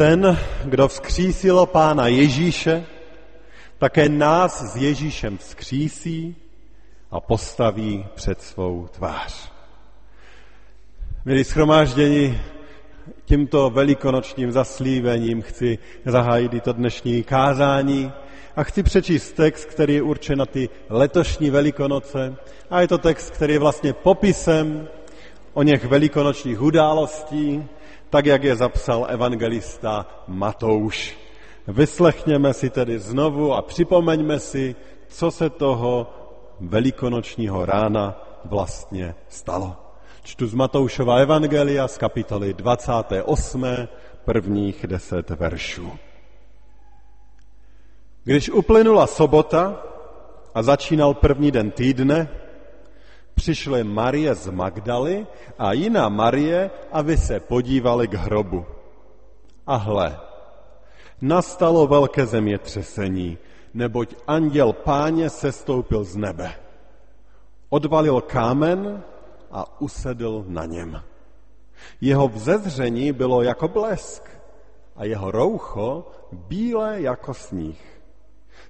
Ten, kdo vzkřísil pána Ježíše, také nás s Ježíšem vzkřísí a postaví před svou tvář. Milí schromáždění, tímto velikonočním zaslíbením chci zahájit to dnešní kázání a chci přečíst text, který je určen na ty letošní velikonoce a je to text, který je vlastně popisem o něch velikonočních událostí, tak jak je zapsal evangelista Matouš. Vyslechněme si tedy znovu a připomeňme si, co se toho velikonočního rána vlastně stalo. Čtu z Matoušova evangelia z kapitoly 28. prvních deset veršů. Když uplynula sobota a začínal první den týdne, přišly Marie z Magdaly a jiná Marie, aby se podívali k hrobu. A hle, nastalo velké zemětřesení, neboť anděl páně sestoupil z nebe. Odvalil kámen a usedl na něm. Jeho vzezření bylo jako blesk a jeho roucho bílé jako sníh.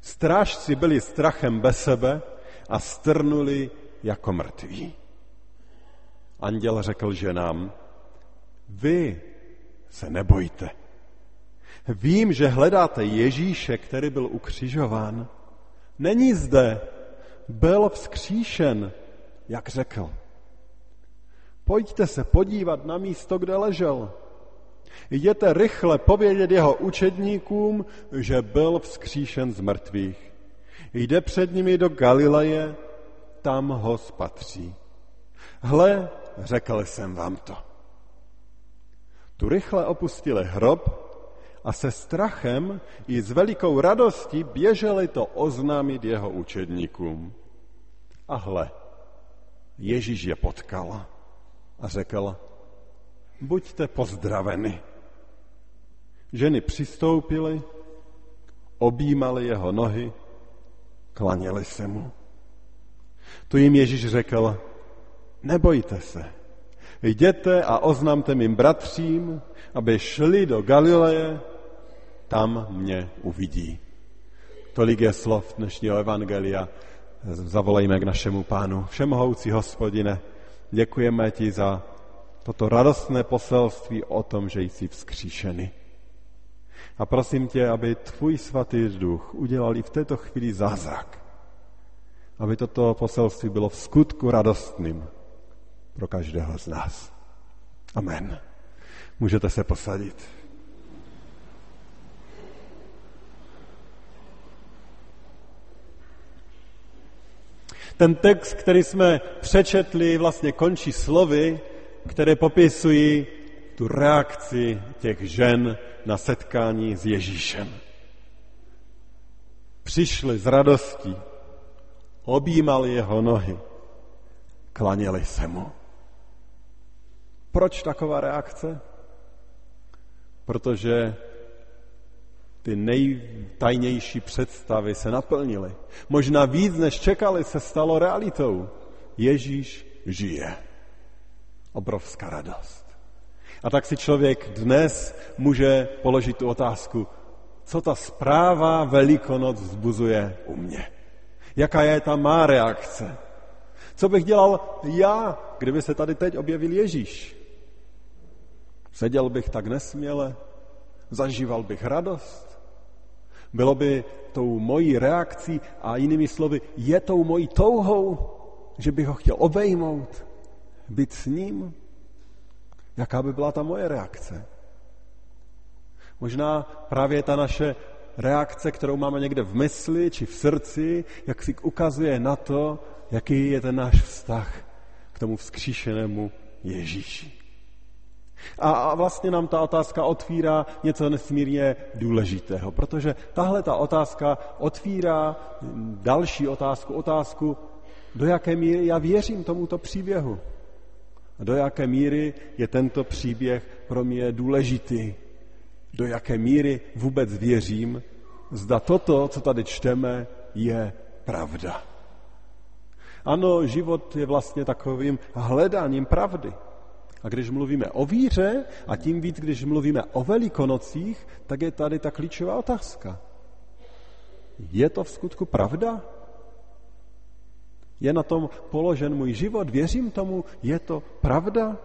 Strážci byli strachem bez sebe a strnuli jako mrtví. Anděl řekl ženám, vy se nebojte. Vím, že hledáte Ježíše, který byl ukřižován. Není zde, byl vzkříšen, jak řekl. Pojďte se podívat na místo, kde ležel. Jděte rychle povědět jeho učedníkům, že byl vzkříšen z mrtvých. Jde před nimi do Galileje, tam ho spatří. Hle, řekl jsem vám to. Tu rychle opustili hrob a se strachem i s velikou radostí běželi to oznámit jeho učedníkům. A hle, Ježíš je potkal a řekl, buďte pozdraveni. Ženy přistoupily, objímali jeho nohy, klaněli se mu. Tu jim Ježíš řekl, nebojte se, jděte a oznamte mým bratřím, aby šli do Galileje, tam mě uvidí. Tolik je slov dnešního evangelia. Zavolejme k našemu pánu. Všemohoucí hospodine, děkujeme ti za toto radostné poselství o tom, že jsi vzkříšený. A prosím tě, aby tvůj svatý duch udělal i v této chvíli zázrak aby toto poselství bylo v skutku radostným pro každého z nás. Amen. Můžete se posadit. Ten text, který jsme přečetli, vlastně končí slovy, které popisují tu reakci těch žen na setkání s Ježíšem. Přišli s radostí, objímali jeho nohy, klaněli se mu. Proč taková reakce? Protože ty nejtajnější představy se naplnily. Možná víc, než čekali, se stalo realitou. Ježíš žije. Obrovská radost. A tak si člověk dnes může položit tu otázku, co ta zpráva Velikonoc vzbuzuje u mě. Jaká je ta má reakce? Co bych dělal já, kdyby se tady teď objevil Ježíš? Seděl bych tak nesměle? Zažíval bych radost? Bylo by tou mojí reakcí a jinými slovy, je tou mojí touhou, že bych ho chtěl obejmout, být s ním? Jaká by byla ta moje reakce? Možná právě ta naše reakce, kterou máme někde v mysli či v srdci, jak si ukazuje na to, jaký je ten náš vztah k tomu vzkříšenému Ježíši. A vlastně nám ta otázka otvírá něco nesmírně důležitého, protože tahle ta otázka otvírá další otázku, otázku, do jaké míry já věřím tomuto příběhu. A do jaké míry je tento příběh pro mě důležitý. Do jaké míry vůbec věřím, zda toto, co tady čteme, je pravda. Ano, život je vlastně takovým hledáním pravdy. A když mluvíme o víře, a tím víc, když mluvíme o velikonocích, tak je tady ta klíčová otázka. Je to v skutku pravda? Je na tom položen můj život? Věřím tomu? Je to pravda?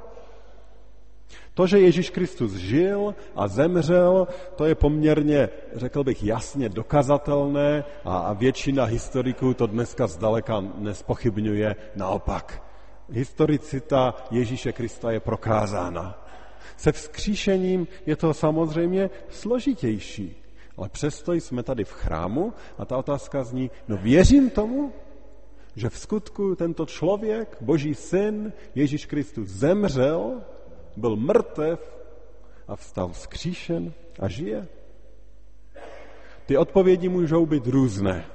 To, že Ježíš Kristus žil a zemřel, to je poměrně, řekl bych, jasně dokazatelné a většina historiků to dneska zdaleka nespochybňuje naopak. Historicita Ježíše Krista je prokázána. Se vzkříšením je to samozřejmě složitější, ale přesto jsme tady v chrámu a ta otázka zní, no věřím tomu, že v skutku tento člověk, boží syn, Ježíš Kristus, zemřel, byl mrtev a vstal vzkříšen a žije? Ty odpovědi můžou být různé.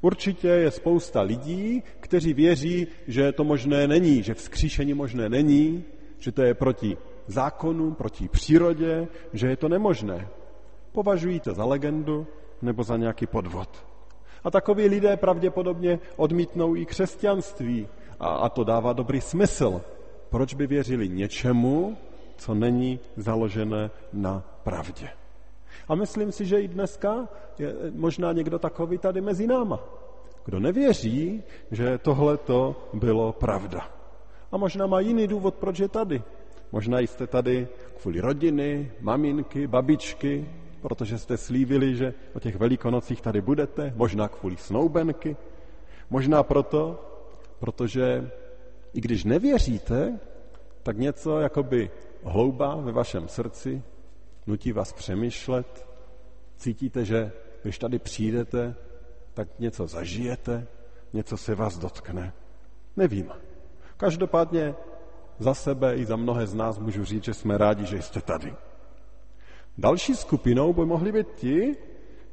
Určitě je spousta lidí, kteří věří, že to možné není, že vzkříšení možné není, že to je proti zákonu, proti přírodě, že je to nemožné. Považují to za legendu nebo za nějaký podvod. A takoví lidé pravděpodobně odmítnou i křesťanství a, a to dává dobrý smysl. Proč by věřili něčemu, co není založené na pravdě? A myslím si, že i dneska je možná někdo takový tady mezi náma, kdo nevěří, že tohle to bylo pravda. A možná má jiný důvod, proč je tady. Možná jste tady kvůli rodiny, maminky, babičky, protože jste slívili, že o těch velikonocích tady budete, možná kvůli snoubenky, možná proto, protože i když nevěříte, tak něco jakoby hlouba ve vašem srdci nutí vás přemýšlet, cítíte, že když tady přijdete, tak něco zažijete, něco se vás dotkne. Nevím. Každopádně za sebe i za mnohé z nás můžu říct, že jsme rádi, že jste tady. Další skupinou by mohli být ti,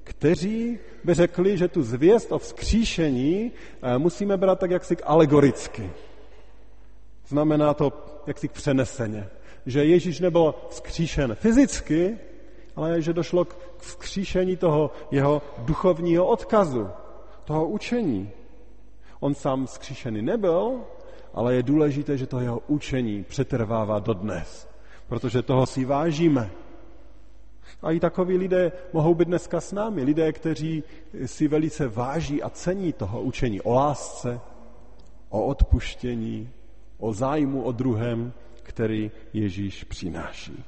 kteří by řekli, že tu zvěst o vzkříšení eh, musíme brát tak jaksi alegoricky. Znamená to jaksi přeneseně. Že Ježíš nebyl vzkříšen fyzicky, ale že došlo k vzkříšení toho jeho duchovního odkazu, toho učení. On sám vzkříšený nebyl, ale je důležité, že to jeho učení přetrvává dodnes, protože toho si vážíme. A i takoví lidé mohou být dneska s námi. Lidé, kteří si velice váží a cení toho učení o lásce, o odpuštění, o zájmu o druhém, který Ježíš přináší.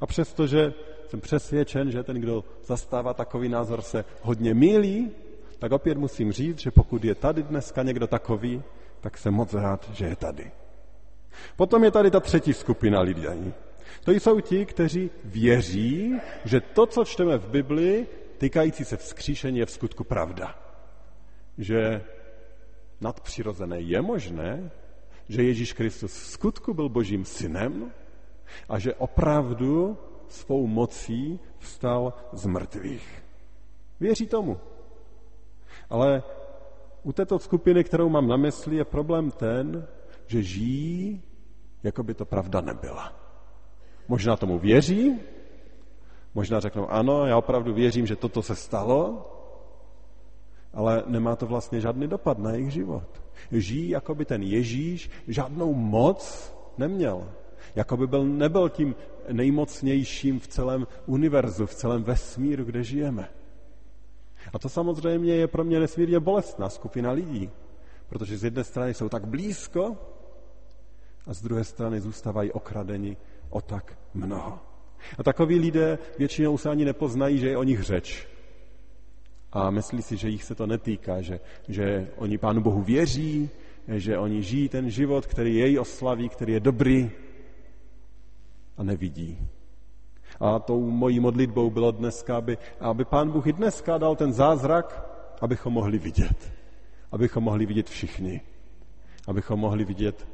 A přestože jsem přesvědčen, že ten, kdo zastává takový názor, se hodně mílí, tak opět musím říct, že pokud je tady dneska někdo takový, tak jsem moc rád, že je tady. Potom je tady ta třetí skupina lidí. To jsou ti, kteří věří, že to, co čteme v Biblii, týkající se vzkříšení, je v skutku pravda. Že nadpřirozené je možné, že Ježíš Kristus v skutku byl božím synem a že opravdu svou mocí vstal z mrtvých. Věří tomu. Ale u této skupiny, kterou mám na mysli, je problém ten, že žijí, jako by to pravda nebyla. Možná tomu věří, možná řeknou, ano, já opravdu věřím, že toto se stalo, ale nemá to vlastně žádný dopad na jejich život. Žijí, jako by ten Ježíš žádnou moc neměl. Jako by byl, nebyl tím nejmocnějším v celém univerzu, v celém vesmíru, kde žijeme. A to samozřejmě je pro mě nesmírně bolestná skupina lidí, protože z jedné strany jsou tak blízko a z druhé strany zůstávají okradeni o tak mnoho. A takoví lidé většinou se ani nepoznají, že je o nich řeč. A myslí si, že jich se to netýká, že, že oni Pánu Bohu věří, že oni žijí ten život, který jej oslaví, který je dobrý a nevidí. A tou mojí modlitbou bylo dneska, aby, aby Pán Bůh i dneska dal ten zázrak, abychom mohli vidět. Abychom mohli vidět všichni. Abychom mohli vidět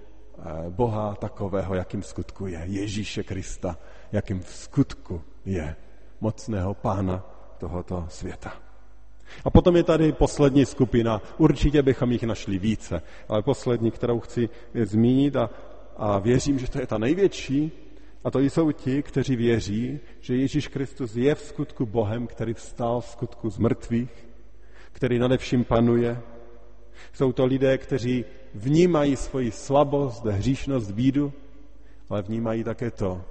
Boha takového, jakým skutku je, Ježíše Krista, jakým v skutku je, mocného pána tohoto světa. A potom je tady poslední skupina, určitě bychom jich našli více, ale poslední, kterou chci zmínit a, a věřím, že to je ta největší, a to jsou ti, kteří věří, že Ježíš Kristus je v skutku Bohem, který vstal v skutku z mrtvých, který nadevším panuje. Jsou to lidé, kteří vnímají svoji slabost, hříšnost, bídu, ale vnímají také to,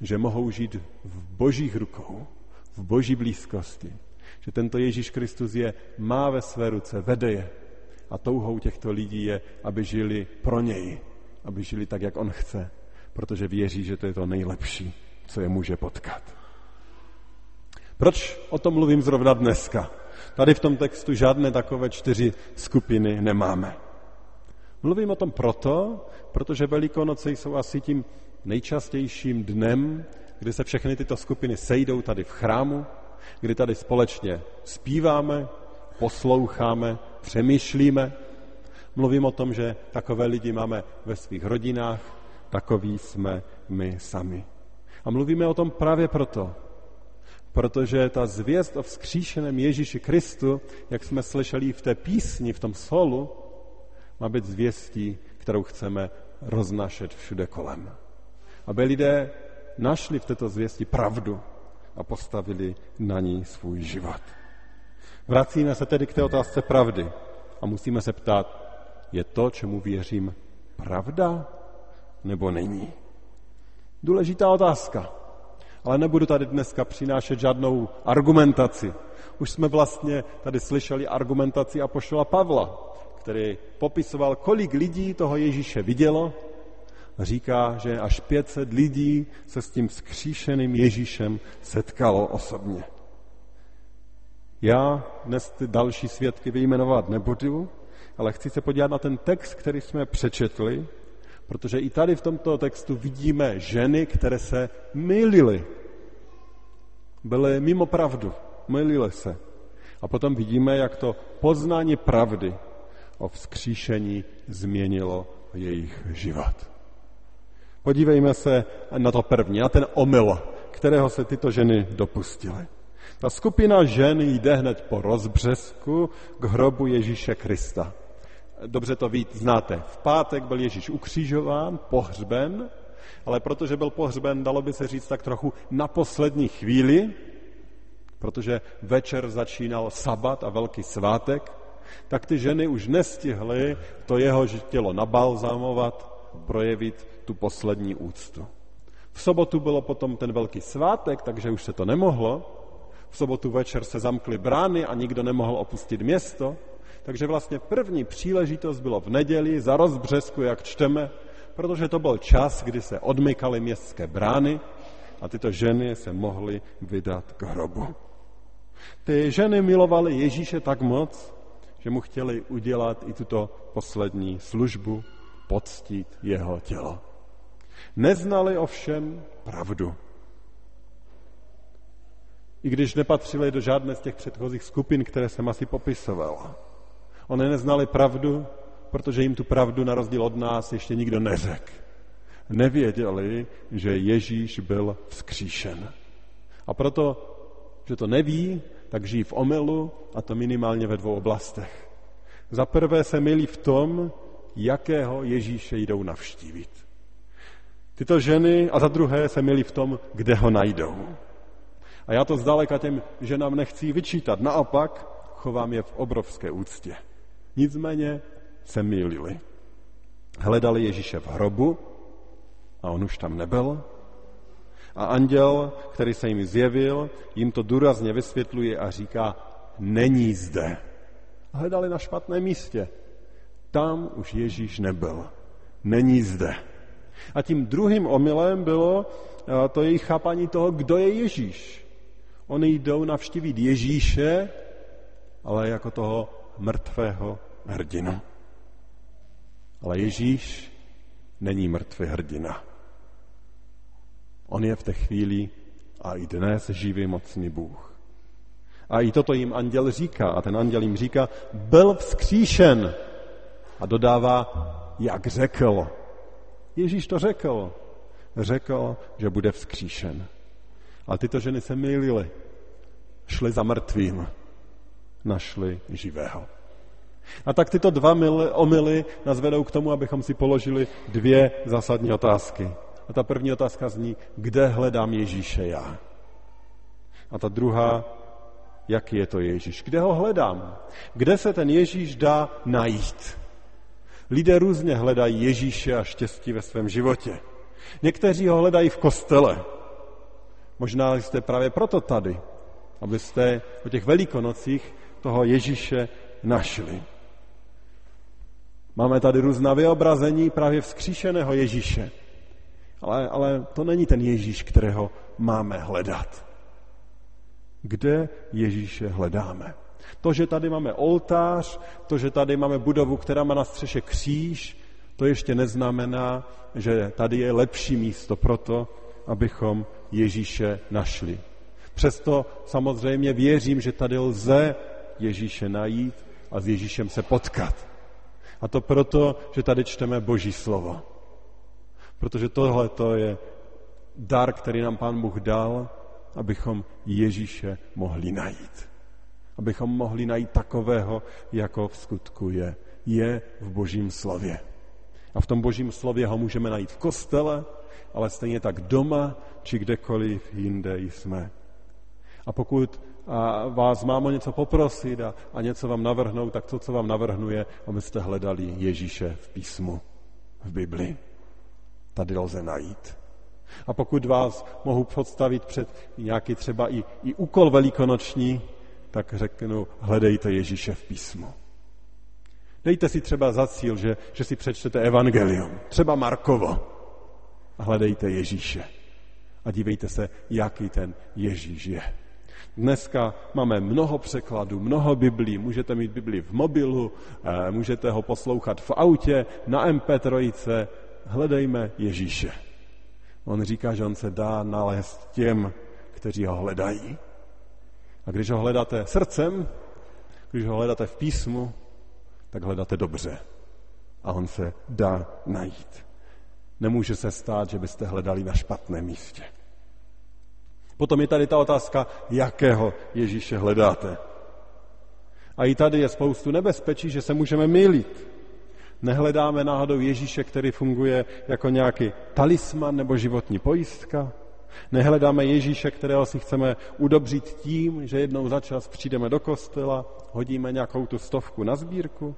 že mohou žít v božích rukou, v boží blízkosti, že tento Ježíš Kristus je, má ve své ruce, vede je. A touhou těchto lidí je, aby žili pro něj, aby žili tak, jak on chce, protože věří, že to je to nejlepší, co je může potkat. Proč o tom mluvím zrovna dneska? Tady v tom textu žádné takové čtyři skupiny nemáme. Mluvím o tom proto, protože Velikonoce jsou asi tím nejčastějším dnem, kdy se všechny tyto skupiny sejdou tady v chrámu, kdy tady společně zpíváme, posloucháme, přemýšlíme. Mluvím o tom, že takové lidi máme ve svých rodinách, takový jsme my sami. A mluvíme o tom právě proto, protože ta zvěst o vzkříšeném Ježíši Kristu, jak jsme slyšeli v té písni, v tom solu, má být zvěstí, kterou chceme roznašet všude kolem. Aby lidé našli v této zvěsti pravdu a postavili na ní svůj život. Vracíme se tedy k té otázce pravdy a musíme se ptát, je to, čemu věřím, pravda nebo není? Důležitá otázka. Ale nebudu tady dneska přinášet žádnou argumentaci. Už jsme vlastně tady slyšeli argumentaci Apoštola Pavla, který popisoval, kolik lidí toho Ježíše vidělo. Říká, že až 500 lidí se s tím skříšeným Ježíšem setkalo osobně. Já dnes ty další svědky vyjmenovat nebudu, ale chci se podívat na ten text, který jsme přečetli, protože i tady v tomto textu vidíme ženy, které se mylily. Byly mimo pravdu, mylily se. A potom vidíme, jak to poznání pravdy o vzkříšení změnilo jejich život. Podívejme se na to první, na ten omyl, kterého se tyto ženy dopustily. Ta skupina žen jde hned po rozbřesku k hrobu Ježíše Krista. Dobře to víte, znáte. V pátek byl Ježíš ukřižován, pohřben, ale protože byl pohřben, dalo by se říct tak trochu na poslední chvíli, protože večer začínal sabat a velký svátek, tak ty ženy už nestihly to jeho tělo nabalzámovat, projevit tu poslední úctu. V sobotu bylo potom ten velký svátek, takže už se to nemohlo. V sobotu večer se zamkly brány a nikdo nemohl opustit město. Takže vlastně první příležitost bylo v neděli za rozbřesku, jak čteme, protože to byl čas, kdy se odmykaly městské brány a tyto ženy se mohly vydat k hrobu. Ty ženy milovaly Ježíše tak moc, že mu chtěli udělat i tuto poslední službu, poctít jeho tělo. Neznali ovšem pravdu. I když nepatřili do žádné z těch předchozích skupin, které jsem asi popisoval. Oni neznali pravdu, protože jim tu pravdu na rozdíl od nás ještě nikdo neřekl. Nevěděli, že Ježíš byl vzkříšen. A proto, že to neví, tak žijí v omelu a to minimálně ve dvou oblastech. Za prvé se milí v tom, jakého Ježíše jdou navštívit. Tyto ženy a za druhé se milí v tom, kde ho najdou. A já to zdaleka těm ženám nechci vyčítat. Naopak, chovám je v obrovské úctě. Nicméně se mýlili. Hledali Ježíše v hrobu a on už tam nebyl. A anděl, který se jim zjevil, jim to důrazně vysvětluje a říká, není zde. Hledali na špatném místě. Tam už Ježíš nebyl. Není zde. A tím druhým omylem bylo eh, to jejich chápání toho, kdo je Ježíš. Oni jdou navštívit Ježíše, ale jako toho mrtvého hrdinu. Ale Ježíš není mrtvý hrdina. On je v té chvíli a i dnes živý mocný Bůh. A i toto jim anděl říká. A ten anděl jim říká, byl vzkříšen. A dodává, jak řekl. Ježíš to řekl. Řekl, že bude vzkříšen. A tyto ženy se mýlily. Šly za mrtvým. Našli živého. A tak tyto dva omily nás vedou k tomu, abychom si položili dvě zásadní otázky. A ta první otázka zní, kde hledám Ježíše já? A ta druhá, jaký je to Ježíš? Kde ho hledám? Kde se ten Ježíš dá najít? Lidé různě hledají Ježíše a štěstí ve svém životě. Někteří ho hledají v kostele. Možná jste právě proto tady, abyste o těch velikonocích toho Ježíše našli. Máme tady různá vyobrazení právě vzkříšeného Ježíše. Ale, ale to není ten Ježíš, kterého máme hledat. Kde Ježíše hledáme? To, že tady máme oltář, to, že tady máme budovu, která má na střeše kříž, to ještě neznamená, že tady je lepší místo pro to, abychom Ježíše našli. Přesto samozřejmě věřím, že tady lze Ježíše najít a s Ježíšem se potkat. A to proto, že tady čteme Boží slovo. Protože tohle to je dar, který nám Pán Bůh dal, abychom Ježíše mohli najít. Abychom mohli najít takového, jako v skutku je. Je v Božím slově. A v tom Božím slově ho můžeme najít v kostele, ale stejně tak doma, či kdekoliv jinde jsme. A pokud a vás mám o něco poprosit a, a něco vám navrhnout, tak to, co vám navrhnu, je, abyste hledali Ježíše v písmu, v Biblii. Tady lze najít. A pokud vás mohu představit před nějaký třeba i, i úkol velikonoční, tak řeknu, hledejte Ježíše v písmu. Dejte si třeba za cíl, že, že si přečtete evangelium, třeba Markovo, a hledejte Ježíše. A dívejte se, jaký ten Ježíš je. Dneska máme mnoho překladů, mnoho Biblí. Můžete mít Bibli v mobilu, eh, můžete ho poslouchat v autě, na MP3. Hledejme Ježíše. On říká, že on se dá nalézt těm, kteří ho hledají. A když ho hledáte srdcem, když ho hledáte v písmu, tak hledáte dobře. A on se dá najít. Nemůže se stát, že byste hledali na špatném místě. Potom je tady ta otázka, jakého Ježíše hledáte. A i tady je spoustu nebezpečí, že se můžeme mýlit. Nehledáme náhodou Ježíše, který funguje jako nějaký talisman nebo životní pojistka. Nehledáme Ježíše, kterého si chceme udobřit tím, že jednou za čas přijdeme do kostela, hodíme nějakou tu stovku na sbírku.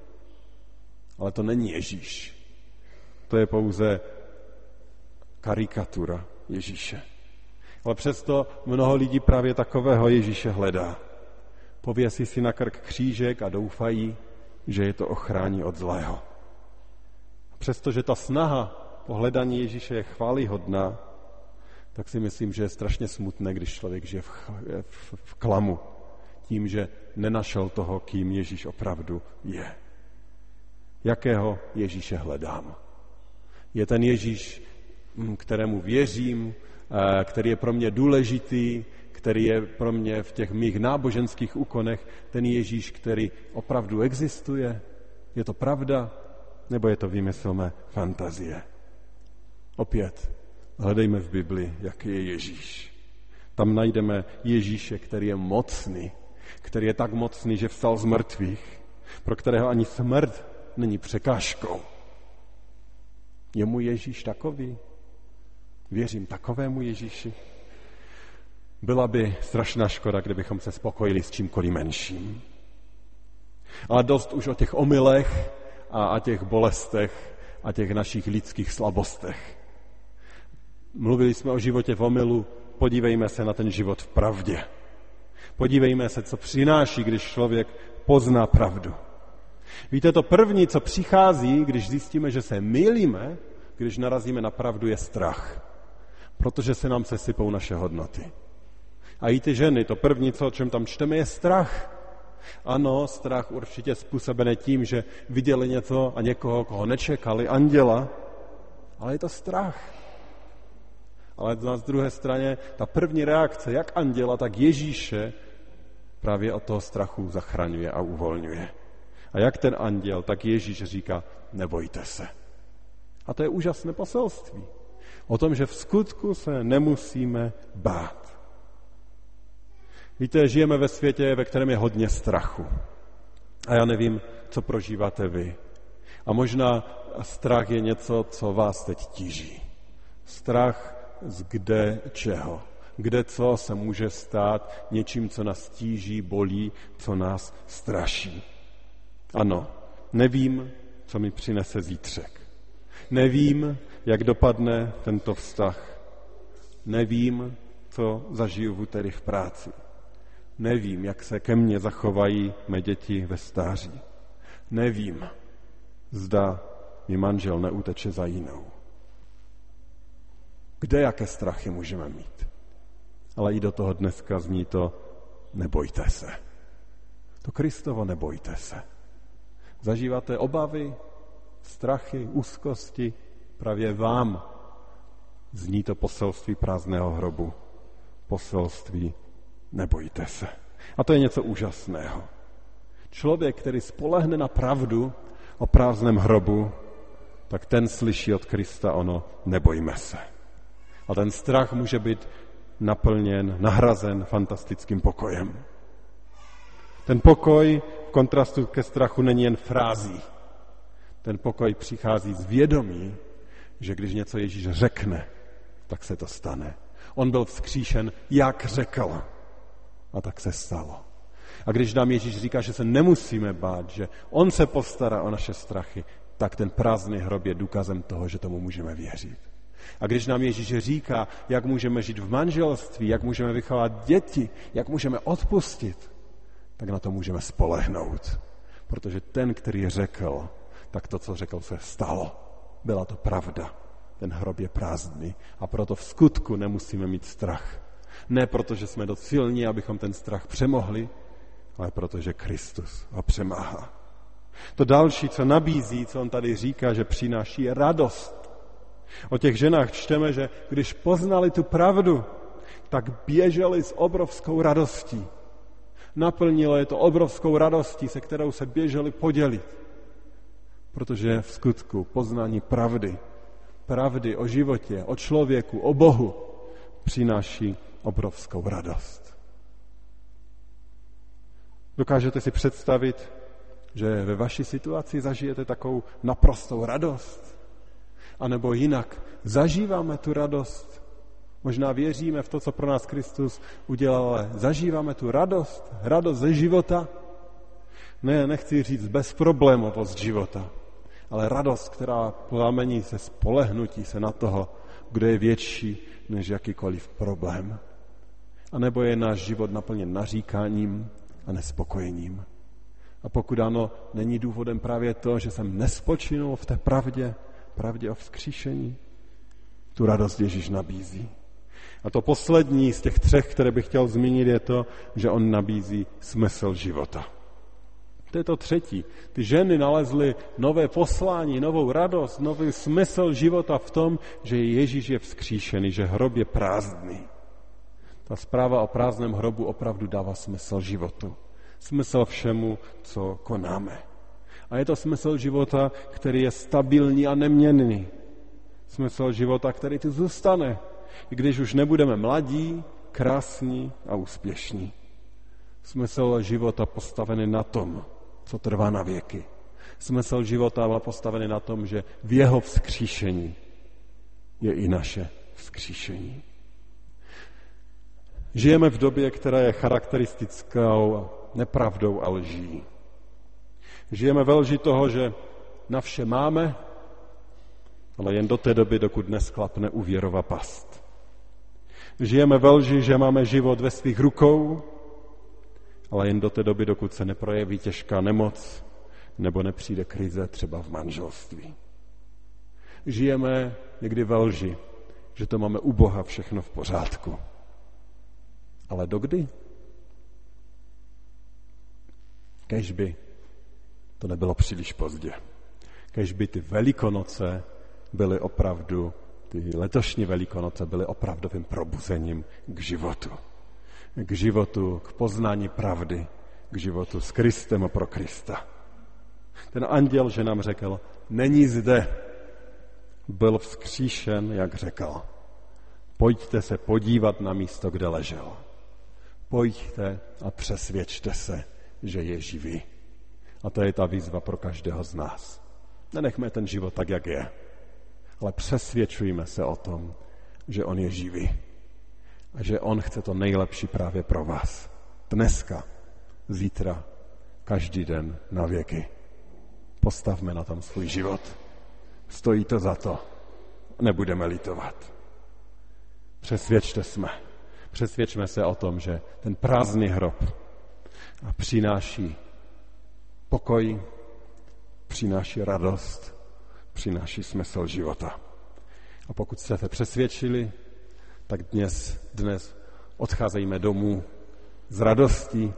Ale to není Ježíš. To je pouze karikatura Ježíše. Ale přesto mnoho lidí právě takového Ježíše hledá. Pověsí si na krk křížek a doufají, že je to ochrání od zlého. Přestože ta snaha po hledání Ježíše je chválihodná, tak si myslím, že je strašně smutné, když člověk žije v, v, v klamu tím, že nenašel toho, kým Ježíš opravdu je. Jakého Ježíše hledám? Je ten Ježíš, kterému věřím, Eh, který je pro mě důležitý, který je pro mě v těch mých náboženských úkonech, ten Ježíš, který opravdu existuje? Je to pravda? Nebo je to vymyslné fantazie? Opět, hledejme v Bibli, jaký je Ježíš. Tam najdeme Ježíše, který je mocný, který je tak mocný, že vstal z mrtvých, pro kterého ani smrt není překážkou. Je mu Ježíš takový? Věřím takovému Ježíši. Byla by strašná škoda, kdybychom se spokojili s čímkoliv menším. Ale dost už o těch omylech a, a těch bolestech a těch našich lidských slabostech. Mluvili jsme o životě v omylu, podívejme se na ten život v pravdě. Podívejme se, co přináší, když člověk pozná pravdu. Víte, to první, co přichází, když zjistíme, že se mýlíme, když narazíme na pravdu, je strach protože se nám sesypou naše hodnoty. A i ty ženy, to první, co, o čem tam čteme, je strach. Ano, strach určitě způsobený tím, že viděli něco a někoho, koho nečekali, anděla, ale je to strach. Ale na druhé straně ta první reakce, jak anděla, tak Ježíše, právě od toho strachu zachraňuje a uvolňuje. A jak ten anděl, tak Ježíš říká, nebojte se. A to je úžasné poselství. O tom, že v skutku se nemusíme bát. Víte, žijeme ve světě, ve kterém je hodně strachu. A já nevím, co prožíváte vy. A možná strach je něco, co vás teď tíží. Strach z kde čeho. Kde co se může stát něčím, co nás tíží, bolí, co nás straší. Ano, nevím, co mi přinese zítřek. Nevím, jak dopadne tento vztah. Nevím, co zažiju v úterý v práci. Nevím, jak se ke mně zachovají mé děti ve stáří. Nevím, zda mi manžel neuteče za jinou. Kde jaké strachy můžeme mít? Ale i do toho dneska zní to nebojte se. To Kristovo nebojte se. Zažíváte obavy, strachy, úzkosti, právě vám zní to poselství prázdného hrobu. Poselství nebojte se. A to je něco úžasného. Člověk, který spolehne na pravdu o prázdném hrobu, tak ten slyší od Krista ono, nebojme se. A ten strach může být naplněn, nahrazen fantastickým pokojem. Ten pokoj v kontrastu ke strachu není jen frází. Ten pokoj přichází z vědomí, že když něco Ježíš řekne, tak se to stane. On byl vzkříšen, jak řekl. A tak se stalo. A když nám Ježíš říká, že se nemusíme bát, že on se postará o naše strachy, tak ten prázdný hrob je důkazem toho, že tomu můžeme věřit. A když nám Ježíš říká, jak můžeme žít v manželství, jak můžeme vychovat děti, jak můžeme odpustit, tak na to můžeme spolehnout. Protože ten, který řekl, tak to, co řekl, se stalo. Byla to pravda. Ten hrob je prázdný a proto v skutku nemusíme mít strach. Ne proto, že jsme dost silní, abychom ten strach přemohli, ale protože Kristus ho přemáhá. To další, co nabízí, co on tady říká, že přináší, radost. O těch ženách čteme, že když poznali tu pravdu, tak běželi s obrovskou radostí. Naplnilo je to obrovskou radostí, se kterou se běželi podělit. Protože v skutku poznání pravdy, pravdy o životě, o člověku, o Bohu, přináší obrovskou radost. Dokážete si představit, že ve vaší situaci zažijete takovou naprostou radost? A nebo jinak, zažíváme tu radost? Možná věříme v to, co pro nás Kristus udělal, ale zažíváme tu radost, radost ze života? Ne, nechci říct bezproblémovost života, ale radost, která plamení se spolehnutí se na toho, kdo je větší než jakýkoliv problém. A nebo je náš život naplněn naříkáním a nespokojením. A pokud ano, není důvodem právě to, že jsem nespočinul v té pravdě, pravdě o vzkříšení. Tu radost Ježíš nabízí. A to poslední z těch třech, které bych chtěl zmínit, je to, že on nabízí smysl života. To je to třetí. Ty ženy nalezly nové poslání, novou radost, nový smysl života v tom, že Ježíš je vzkříšený, že hrob je prázdný. Ta zpráva o prázdném hrobu opravdu dává smysl životu. Smysl všemu, co konáme. A je to smysl života, který je stabilní a neměnný. Smysl života, který tu zůstane, i když už nebudeme mladí, krásní a úspěšní. Smysl života postavený na tom, co trvá na věky. Smysl života byl postavený na tom, že v jeho vzkříšení je i naše vzkříšení. Žijeme v době, která je charakteristickou nepravdou a lží. Žijeme ve lži toho, že na vše máme, ale jen do té doby, dokud nesklapne úvěrová past. Žijeme ve lži, že máme život ve svých rukou, ale jen do té doby, dokud se neprojeví těžká nemoc nebo nepřijde krize třeba v manželství. Žijeme někdy ve lži, že to máme u Boha všechno v pořádku. Ale dokdy? Kež by to nebylo příliš pozdě. Kež by ty velikonoce byly opravdu, ty letošní velikonoce byly opravdovým probuzením k životu. K životu, k poznání pravdy, k životu s Kristem a pro Krista. Ten anděl, že nám řekl, není zde, byl vzkříšen, jak řekl. Pojďte se podívat na místo, kde ležel. Pojďte a přesvědčte se, že je živý. A to je ta výzva pro každého z nás. Nenechme ten život tak, jak je, ale přesvědčujme se o tom, že on je živý a že on chce to nejlepší právě pro vás. Dneska, zítra, každý den, na věky. Postavme na tom svůj život. Stojí to za to. Nebudeme litovat. Přesvědčte jsme. Přesvědčme se o tom, že ten prázdný hrob přináší pokoj, přináší radost, přináší smysl života. A pokud jste se přesvědčili, tak dnes, dnes odcházejme domů s radostí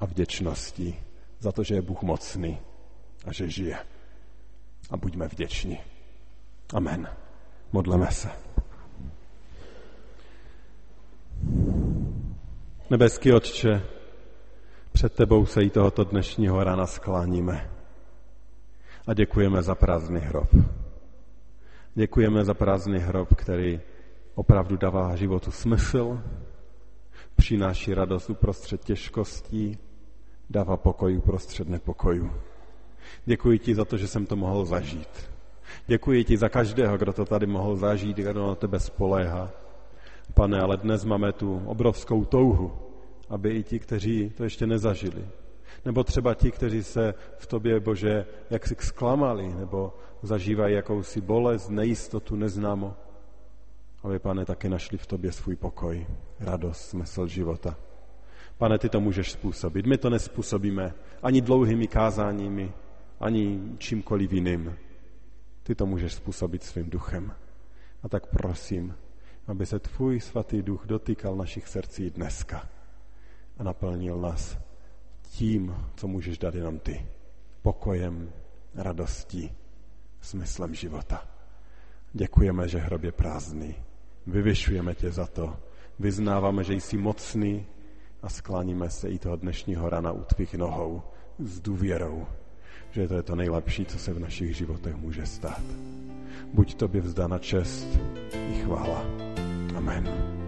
a vděčností za to, že je Bůh mocný a že žije. A buďme vděční. Amen. Modleme se. Nebeský Otče, před tebou se i tohoto dnešního rána skláníme a děkujeme za prázdný hrob. Děkujeme za prázdný hrob, který opravdu dává životu smysl, přináší radost uprostřed těžkostí, dává pokoj uprostřed nepokojů. Děkuji ti za to, že jsem to mohl zažít. Děkuji ti za každého, kdo to tady mohl zažít, kdo na tebe spoléhá. Pane, ale dnes máme tu obrovskou touhu, aby i ti, kteří to ještě nezažili, nebo třeba ti, kteří se v tobě, Bože, jak si zklamali, nebo zažívají jakousi bolest, nejistotu, neznámo, aby, pane, taky našli v tobě svůj pokoj, radost, smysl života. Pane, ty to můžeš způsobit. My to nespůsobíme ani dlouhými kázáními, ani čímkoliv jiným. Ty to můžeš způsobit svým duchem. A tak prosím, aby se tvůj svatý duch dotýkal našich srdcí dneska a naplnil nás tím, co můžeš dát jenom ty. Pokojem, radostí, smyslem života. Děkujeme, že hrob je prázdný. Vyvyšujeme tě za to. Vyznáváme, že jsi mocný a skláníme se i toho dnešního rana u tvých nohou s důvěrou, že to je to nejlepší, co se v našich životech může stát. Buď tobě vzdána čest i chvála. Amen.